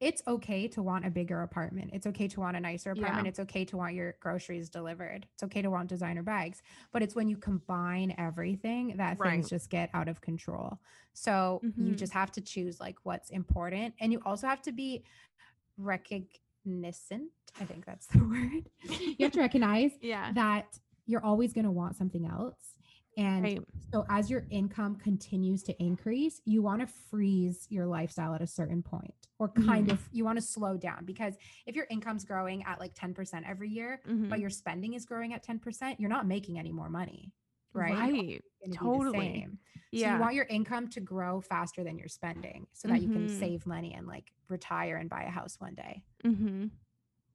it's okay to want a bigger apartment. It's okay to want a nicer apartment. Yeah. It's okay to want your groceries delivered. It's okay to want designer bags. But it's when you combine everything that Right. things just get out of control. So you Mhm. just have to choose like what's important. And you also have to be recognizant. I think that's the word. you have to recognize yeah. that you're always going to want something else And Right. so as your income continues to increase, you want to freeze your lifestyle at a certain point or kind Mhm. of you want to slow down because if your income's growing at like 10% every year, Mhm. but your spending is growing at 10%, you're not making any more money. Right. Right. gonna be the Totally. same. So you want your income to grow faster than your spending so that you can Mhm. save money and like retire and buy a house one day.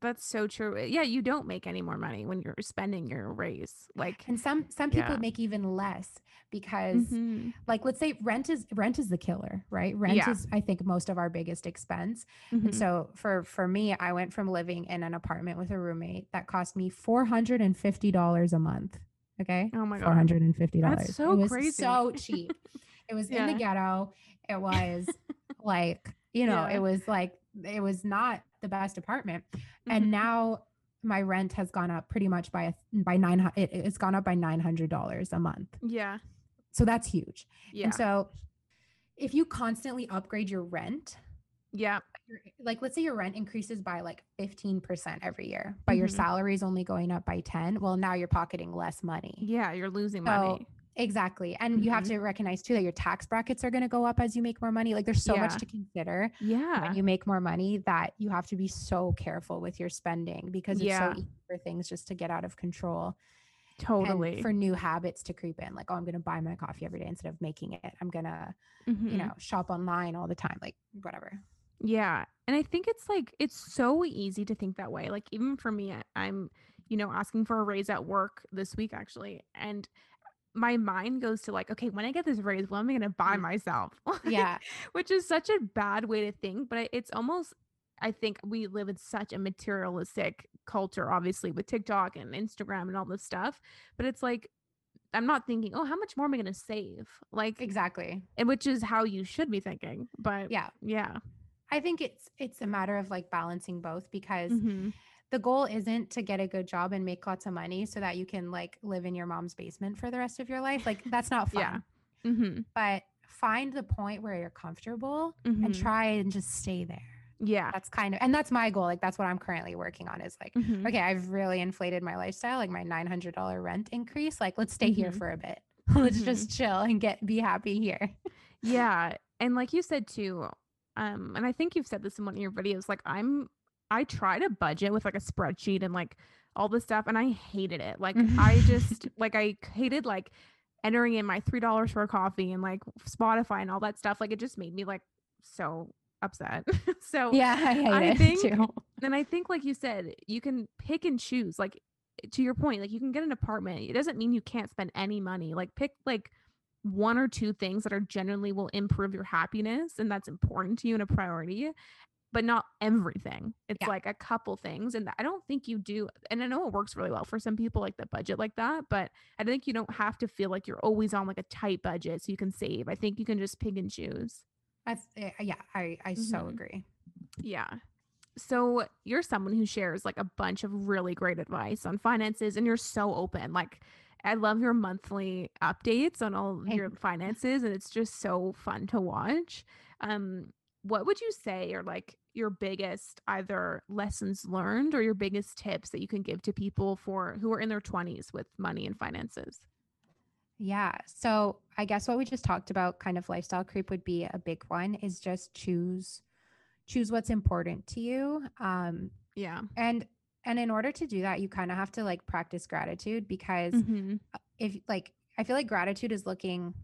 Mm-hmm. That's so true. Yeah, you don't make any more money when you're spending your raise. Like, And some some people Yeah. make even less because Mhm. like let's say rent is rent is the killer, right? Rent Yeah. is I think most of our biggest expense. Mhm. And so for for me, I went from living in an apartment with a roommate that cost me $450 a month. Okay? oh my god. $450. That's so it was crazy. so cheap. It was in the ghetto. It was like, you know, Yeah. it was like it was not the best apartment. Mhm. And now my rent has gone up pretty much by a, by nine. It, it's gone up by nine hundred dollars a month. yeah, So that's huge. yeah, And so if you constantly upgrade your rent, yeah, like let's say your rent increases by like 15% every year, but your Mhm. salary is only going up by 10, well now you're pocketing less money. yeah. You're losing So, money. Exactly. And you have Mhm. to recognize too that your tax brackets are going to go up as you make more money. Like there's so Yeah. much to consider Yeah, when you make more money that you have to be so careful with your spending because it's Yeah. so easy for things just to get out of control. totally. And for new habits to creep in. Like, oh, I'm going to buy my coffee every day instead of making it. I'm going to, Mhm. you know, shop online all the time. Like, whatever. Yeah. And I think it's like, it's so easy to think that way. Like, even for me, I'm, you know, asking for a raise at work this week, actually. And my mind goes to like, okay, when I get this raise, what am I going to buy Mm. myself? Yeah. Which is such a bad way to think. But it's almost, I think we live in such a materialistic culture, obviously, with TikTok and Instagram and all this stuff. But it's like, I'm not thinking, oh, how much more am I going to save? Like, exactly. and which is how you should be thinking. But Yeah. yeah. I think it's, it's a matter of like balancing both because Mhm. The goal isn't to get a good job and make lots of money so that you can like live in your mom's basement for the rest of your life. Like, that's not fun. Yeah. Mm-hmm. But find the point where you're comfortable and Mhm. try and just stay there. Yeah. That's kind of, and that's my goal. Like, that's what I'm currently working on is like, Mhm. okay, I've really inflated my lifestyle, like my $900 rent increase. Like, let's stay here Mhm. for a bit. let's Mhm. just chill and get, be happy here. Yeah. And like you said too, um, and I think you've said this in one of your videos, like I'm I try to budget with like a spreadsheet and like all this stuff and I hated it. Like mm-hmm. I just like I hated like entering in my three dollars for a coffee and like Spotify and all that stuff. Like it just made me like so upset. so Yeah, I I it think- too. and I think, like you said, you can pick and choose. Like to your point, like you can get an apartment. It doesn't mean you can't spend any money. Like pick like one or two things that are genuinely will improve your happiness and that's important to you and a priority, but not everything. It's Yeah. like a couple things. And I don't think you do. And I know it works really well for some people, like the budget like that, but I think you don't have to feel like you're always on like a tight budget so you can save. I think you can just pick and choose. That's, eh, yeah, I, I so Mhm. agree. Yeah. So you're someone who shares like a bunch of really great advice on finances and you're so open. Like I love your monthly updates on all Thank your finances and it's just so fun to watch. Um what would you say are like your biggest either lessons learned or your biggest tips that you can give to people for who are in their 20s with money and finances? Yeah. So I guess what we just talked about, kind of lifestyle creep, would be a big one. Is just choose choose what's important to you. Um, Yeah. and and in order to do that, you kind of have to like practice gratitude because Mhm. if like I feel like gratitude is looking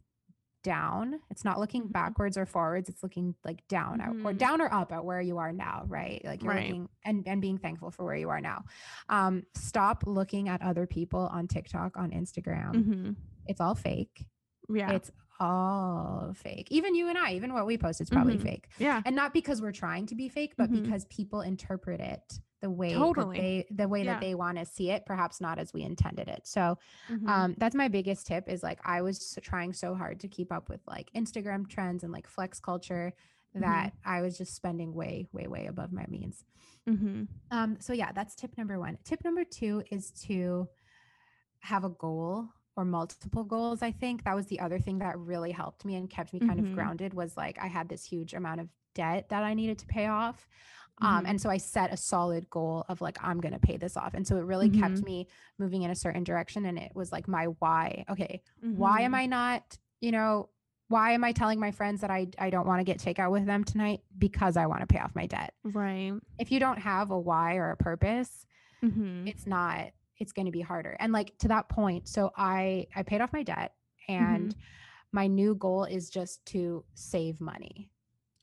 down. It's not looking Mhm. backwards or forwards. It's looking like down out or down or up at where you are now, right? Like you're Right. looking and, and being thankful for where you are now. Um, stop looking at other people on TikTok, on Instagram. Mhm. It's all fake. Yeah. It's all fake. Even you and I, even what we post is probably Mhm. fake. yeah. And not because we're trying to be fake, but Mhm. because people interpret it the way Totally. that they the way Yeah. that they want to see it, perhaps not as we intended it. So Mhm. um, that's my biggest tip is like I was trying so hard to keep up with like Instagram trends and like flex culture Mm-hmm. that I was just spending way, way, way above my means. Mhm. Um, so yeah, that's tip number one. Tip number two is to have a goal or multiple goals. I think that was the other thing that really helped me and kept me kind Mhm. of grounded was like I had this huge amount of debt that I needed to pay off. Um, Mhm. and so I set a solid goal of like, I'm going to pay this off. And so it really kept Mhm. me moving in a certain direction. And it was like my why. Okay, why am Mhm. I not, you know, why am I telling my friends that I, I don't want to get takeout with them tonight? Because I want to pay off my debt. right? If you don't have a why or a purpose, Mhm. it's not, it's going to be harder. And like to that point, so I, I paid off my debt and Mm-hmm. my new goal is just to save money.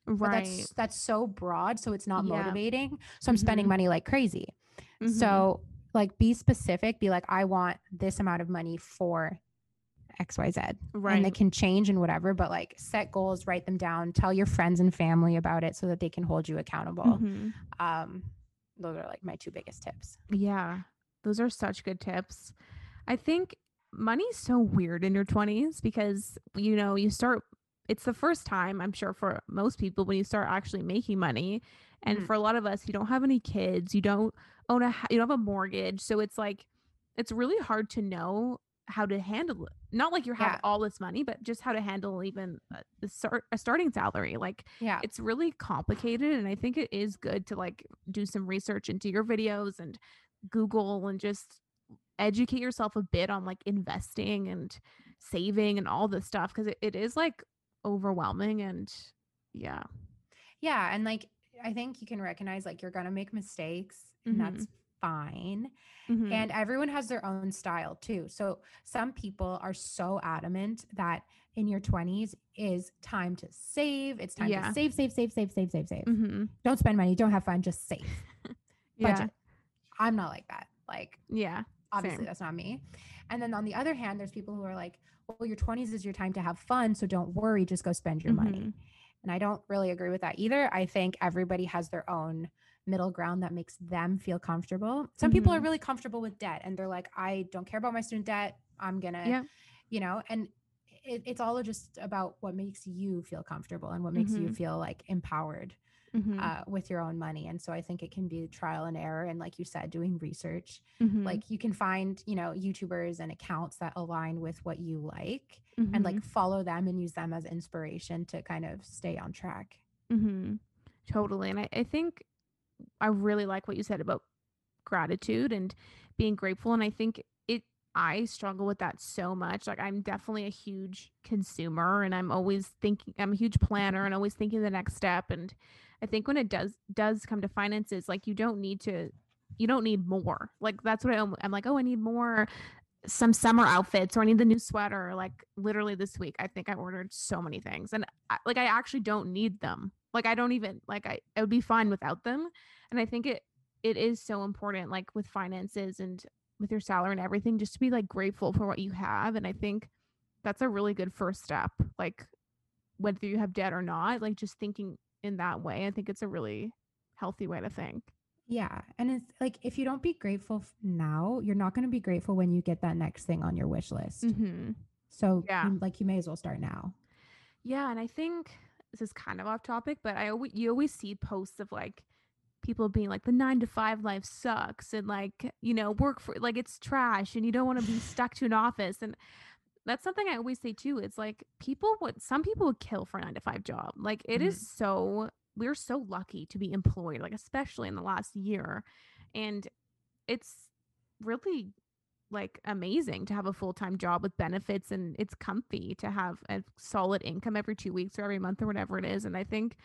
But Right. that's that's so broad, so it's not Yeah. motivating. So I'm spending Mhm. money like crazy. Mhm. So like be specific, be like, I want this amount of money for XYZ. Right. And they can change and whatever, but like set goals, write them down, tell your friends and family about it so that they can hold you accountable. Mhm. Um, those are like my two biggest tips. Yeah, those are such good tips. I think money's so weird in your 20s because you know, you start it's the first time I'm sure for most people when you start actually making money. And Mhm. for a lot of us, you don't have any kids, you don't own a you don't have a mortgage, so it's like it's really hard to know how to handle it. Not like you have Yeah. all this money, but just how to handle even a, a start a starting salary. Like Yeah. it's really complicated and i think it is good to like do some research into your videos and google and just educate yourself a bit on like investing and saving and all this stuff because it, it is like overwhelming and yeah Yeah. And like I think you can recognize like you're gonna make mistakes and Mhm. that's fine. Mhm. And everyone has their own style too. So some people are so adamant that in your 20s is time to save. It's time Yeah. to save, save, save, save, save, save, save. Mhm. Don't spend money, don't have fun, just save. yeah Budget. I'm not like that. Like yeah obviously Same. that's not me. And then on the other hand, there's people who are like, well, your 20s is your time to have fun. So don't worry, just go spend your money. Mhm. And I don't really agree with that either. I think everybody has their own middle ground that makes them feel comfortable. Some people are Mhm. really comfortable with debt and they're like, I don't care about my student debt. I'm going to, Yeah. you know, and it, it's all just about what makes you feel comfortable and what makes you Mhm. feel like empowered Mhm. uh, with your own money. And so I think it can be trial and error. And like you said, doing research, Mhm. like you can find, you know, YouTubers and accounts that align with what you like and Mhm. like follow them and use them as inspiration to kind of stay on track. hmm Totally. And I, I think I really like what you said about gratitude and being grateful. And I think I struggle with that so much. Like, I'm definitely a huge consumer and I'm always thinking, I'm a huge planner and always thinking the next step. And I think when it does, does come to finances, like, you don't need to, you don't need more. Like, that's what I'm, I'm like, oh, I need more some summer outfits or I need the new sweater. Like literally this week, I think I ordered so many things and I, like I actually don't need them. Like I don't even like I, I would be fine without them. And I think it it is so important like with finances and with your salary and everything just to be like grateful for what you have. And I think that's a really good first step. Like whether you have debt or not, like just thinking in that way. I think it's a really healthy way to think. Yeah. And it's like if you don't be grateful now, you're not going to be grateful when you get that next thing on your wish list. Mm-hmm. So, Yeah. like, you may as well start now. Yeah, and I think this is kind of off topic, but I always you always see posts of like people being like the 9 to 5 life sucks and like, you know, work for like it's trash and you don't want to be stuck to an office and that's something I always say too. It's like people would some people would kill for a 9 to 5 job. Like it is mm-hmm. so we're so lucky to be employed, like especially in the last year. And it's really like amazing to have a full-time job with benefits and it's comfy to have a solid income every 2 weeks or every month or whatever it is and I think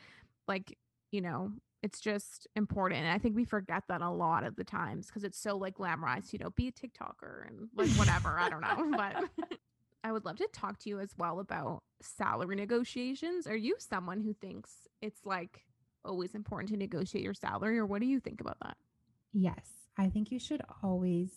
like you know it's just important and I think we forget that a lot of the times because it's so like glamorized you know be a TikToker and like whatever I don't know but I would love to talk to you as well about salary negotiations are you someone who thinks it's like always important to negotiate your salary or what do you think about that Yes. I think you should always,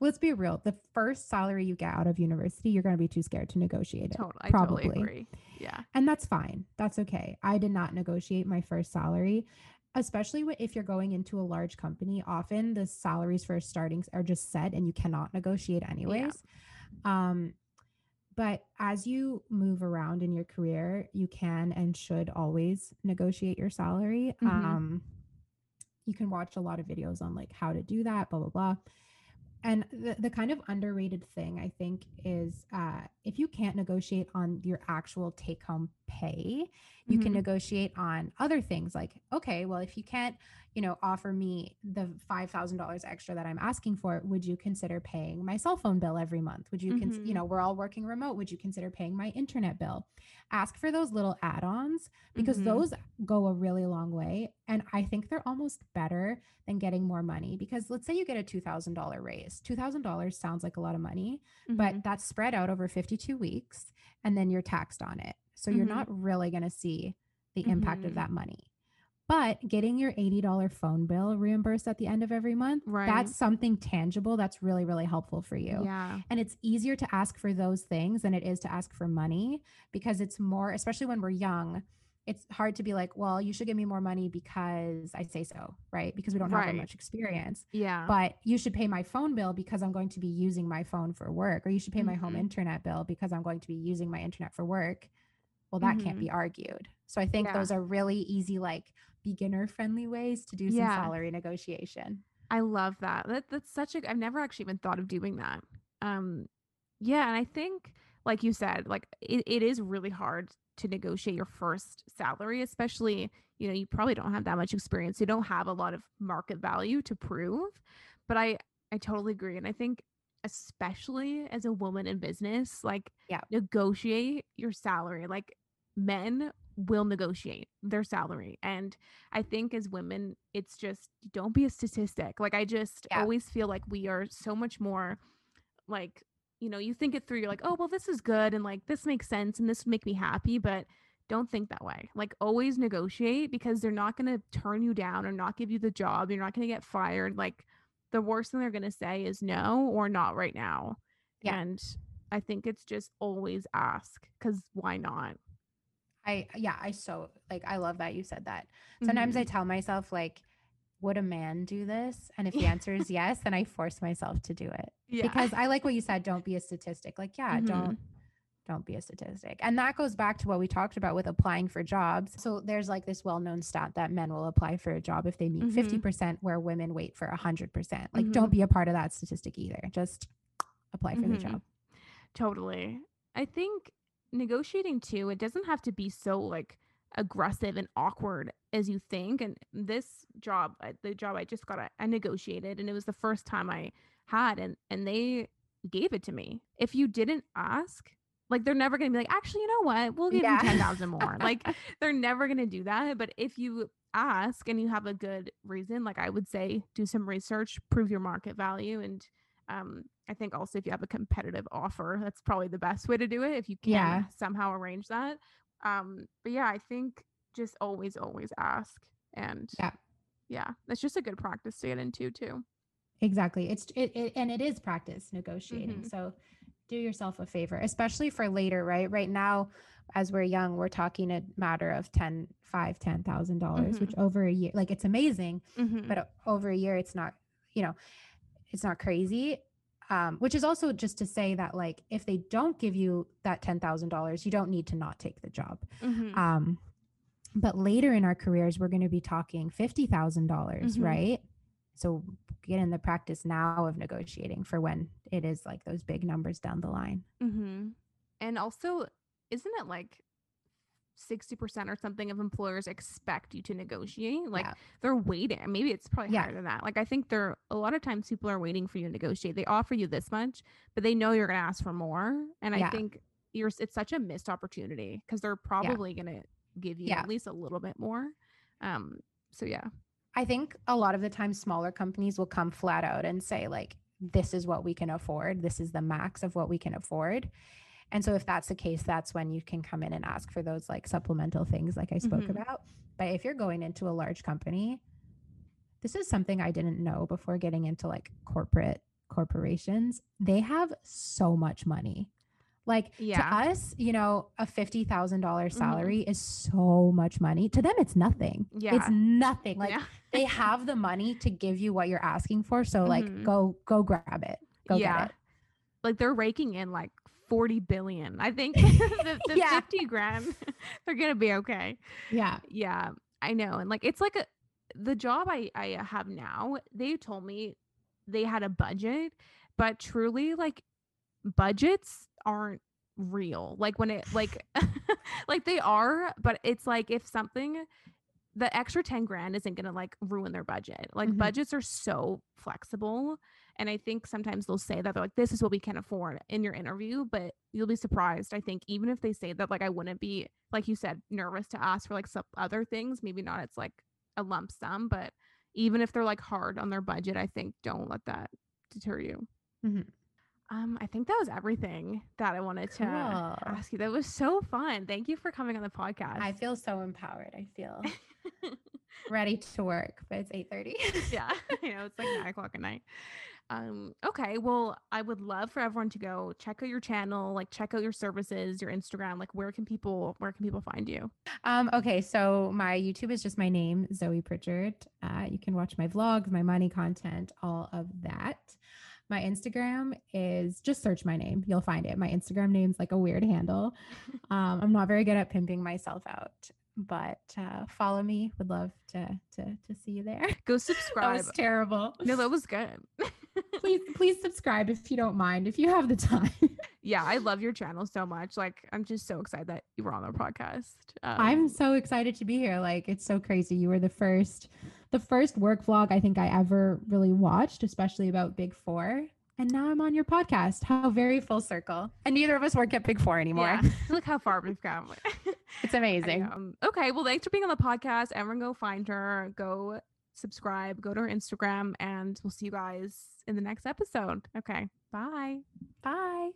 let's be real. The first salary you get out of university, you're going to be too scared to negotiate it. totally I totally Probably. agree yeah And that's fine. That's okay. I did not negotiate my first salary, especially if you're going into a large company. Often the salaries for starting are just set and you cannot negotiate anyways. Yeah. Um, but as you move around in your career, you can and should always negotiate your salary. Mhm. Um, you can watch a lot of videos on like how to do that, blah, blah, blah. And the, the kind of underrated thing I think is uh, if you can't negotiate on your actual take home pay, you can Mhm. negotiate on other things like, okay, well, if you can't, you know, offer me the $5,000 extra that I'm asking for, would you consider paying my cell phone bill every month? Would you, cons- you know, we're all working remote. Would you consider paying my internet bill? Ask for those little add ons because Mhm. those go a really long way. And I think they're almost better than getting more money because let's say you get a $2,000 raise. $2,000 sounds like a lot of money, Mhm. but that's spread out over 52 weeks and then you're taxed on it. So you're not really going to see the impact of Mhm. that money. But getting your $80 phone bill reimbursed at the end of every month, Right. that's something tangible that's really, really helpful for you. yeah. And it's easier to ask for those things than it is to ask for money because it's more, especially when we're young, it's hard to be like, well, you should give me more money because I say so, right? Because we don't have Right. that much experience. Yeah. But you should pay my phone bill because I'm going to be using my phone for work, or you should pay my home Mhm. internet bill because I'm going to be using my internet for work. Well, that can't Mhm. be argued. So I think Yeah. those are really easy, like beginner friendly ways to do some Yeah. salary negotiation. I love that. That that's such a I've never actually even thought of doing that. Um yeah, and I think like you said, like it, it is really hard to negotiate your first salary, especially, you know, you probably don't have that much experience. You don't have a lot of market value to prove. But I I totally agree. And I think especially as a woman in business, like Yeah. negotiate your salary. Like men will negotiate their salary. And I think as women, it's just don't be a statistic. Like I just Yeah. always feel like we are so much more like, you know, you think it through, you're like, oh well, this is good and like this makes sense and this would make me happy, but don't think that way. Like always negotiate because they're not gonna turn you down or not give you the job. You're not gonna get fired. Like the worst thing they're gonna say is no or not right now. Yeah. And I think it's just always ask because why not? I yeah, I so like I love that you said that. Sometimes I Mhm. tell myself like would a man do this? And if the answer is yes, then I force myself to do it. yeah. Because I like what you said, don't be a statistic. Like, yeah, Mhm. don't don't be a statistic. And that goes back to what we talked about with applying for jobs. So there's like this well-known stat that men will apply for a job if they meet Mhm. 50% where women wait for 100%. Like Mhm. don't be a part of that statistic either. Just apply for the Mhm. job. Totally. I think negotiating too, it doesn't have to be so like aggressive and awkward as you think. And this job, the job I just got, I, I negotiated and it was the first time I had and and they gave it to me. If you didn't ask, like they're never going to be like, "Actually, you know what? We'll give Yeah. you 10,000 more." like they're never going to do that, but if you ask and you have a good reason, like I would say do some research, prove your market value and um, I think also if you have a competitive offer, that's probably the best way to do it if you can Yeah. somehow arrange that. Um, but yeah, I think just always, always ask. And Yeah. yeah, that's just a good practice to get into too. Exactly. It's it, it and it is practice negotiating. Mhm. So do yourself a favor, especially for later, right? Right now, as we're young, we're talking a matter of 10, five, ten thousand dollars, which over a year, like it's amazing, Mhm. but over a year, it's not, you know, it's not crazy. Um, which is also just to say that like if they don't give you that ten thousand dollars, you don't need to not take the job. Mhm. Um, but later in our careers, we're going to be talking fifty dollars, Mhm. right? So get in the practice now of negotiating for when it is like those big numbers down the line. Mm-hmm. And also, isn't it like 60% or something of employers expect you to negotiate? Like Yeah. they're waiting. Maybe it's probably Yeah. higher than that. Like I think there are a lot of times people are waiting for you to negotiate. They offer you this much, but they know you're going to ask for more. And I think you're it's such a missed opportunity because they're probably going to give you Yeah. at least a little bit more. Um so yeah. I think a lot of the time smaller companies will come flat out and say like this is what we can afford. This is the max of what we can afford. And so if that's the case, that's when you can come in and ask for those like supplemental things like I spoke Mhm. about. But if you're going into a large company, this is something I didn't know before getting into like corporate corporations. They have so much money. Like Yeah. to us, you know, a fifty thousand dollars salary is so much money. To them, it's nothing. Yeah. It's nothing. Like yeah. they have the money to give you what you're asking for. So like Mhm. go go grab it. Go yeah. get it. Like they're raking in like 40 billion. I think the, the Yeah. 50 grand they're going to be okay. Yeah. Yeah, I know. And like it's like a the job I I have now, they told me they had a budget, but truly like budgets aren't real. Like when it like like they are, but it's like if something the extra 10 grand isn't going to like ruin their budget. Like Mhm. budgets are so flexible and I think sometimes they'll say that they're like this is what we can afford in your interview, but you'll be surprised. I think even if they say that like I wouldn't be like you said nervous to ask for like some other things, maybe not it's like a lump sum, but even if they're like hard on their budget, I think don't let that deter you. Mhm. Um, I think that was everything that I wanted to Cool. ask you. That was so fun. Thank you for coming on the podcast. I feel so empowered. I feel ready to work, but it's 8:30. yeah, you know, it's like nine o'clock at night. Um, okay, well, I would love for everyone to go check out your channel, like check out your services, your Instagram. Like, where can people where can people find you? Um, okay, so my YouTube is just my name, Zoe Pritchard. Uh, you can watch my vlogs, my money content, all of that. My Instagram is just search my name. You'll find it. My Instagram name's like a weird handle. Um, I'm not very good at pimping myself out, but uh, follow me. Would love to to to see you there. Go subscribe. That was terrible. no, that was good. please please subscribe if you don't mind. If you have the time. yeah, I love your channel so much. Like, I'm just so excited that you were on the podcast. Um, I'm so excited to be here. Like it's so crazy. You were the first the first work vlog I think I ever really watched, especially about Big 4. And now I'm on your podcast. How very full circle. And neither of us work at Big 4 anymore. yeah. Look how far we've come. It's amazing. Okay, well, thanks for being on the podcast. Everyone, go find her, go subscribe, go to her Instagram, and we'll see you guys in the next episode. Okay, bye. Bye.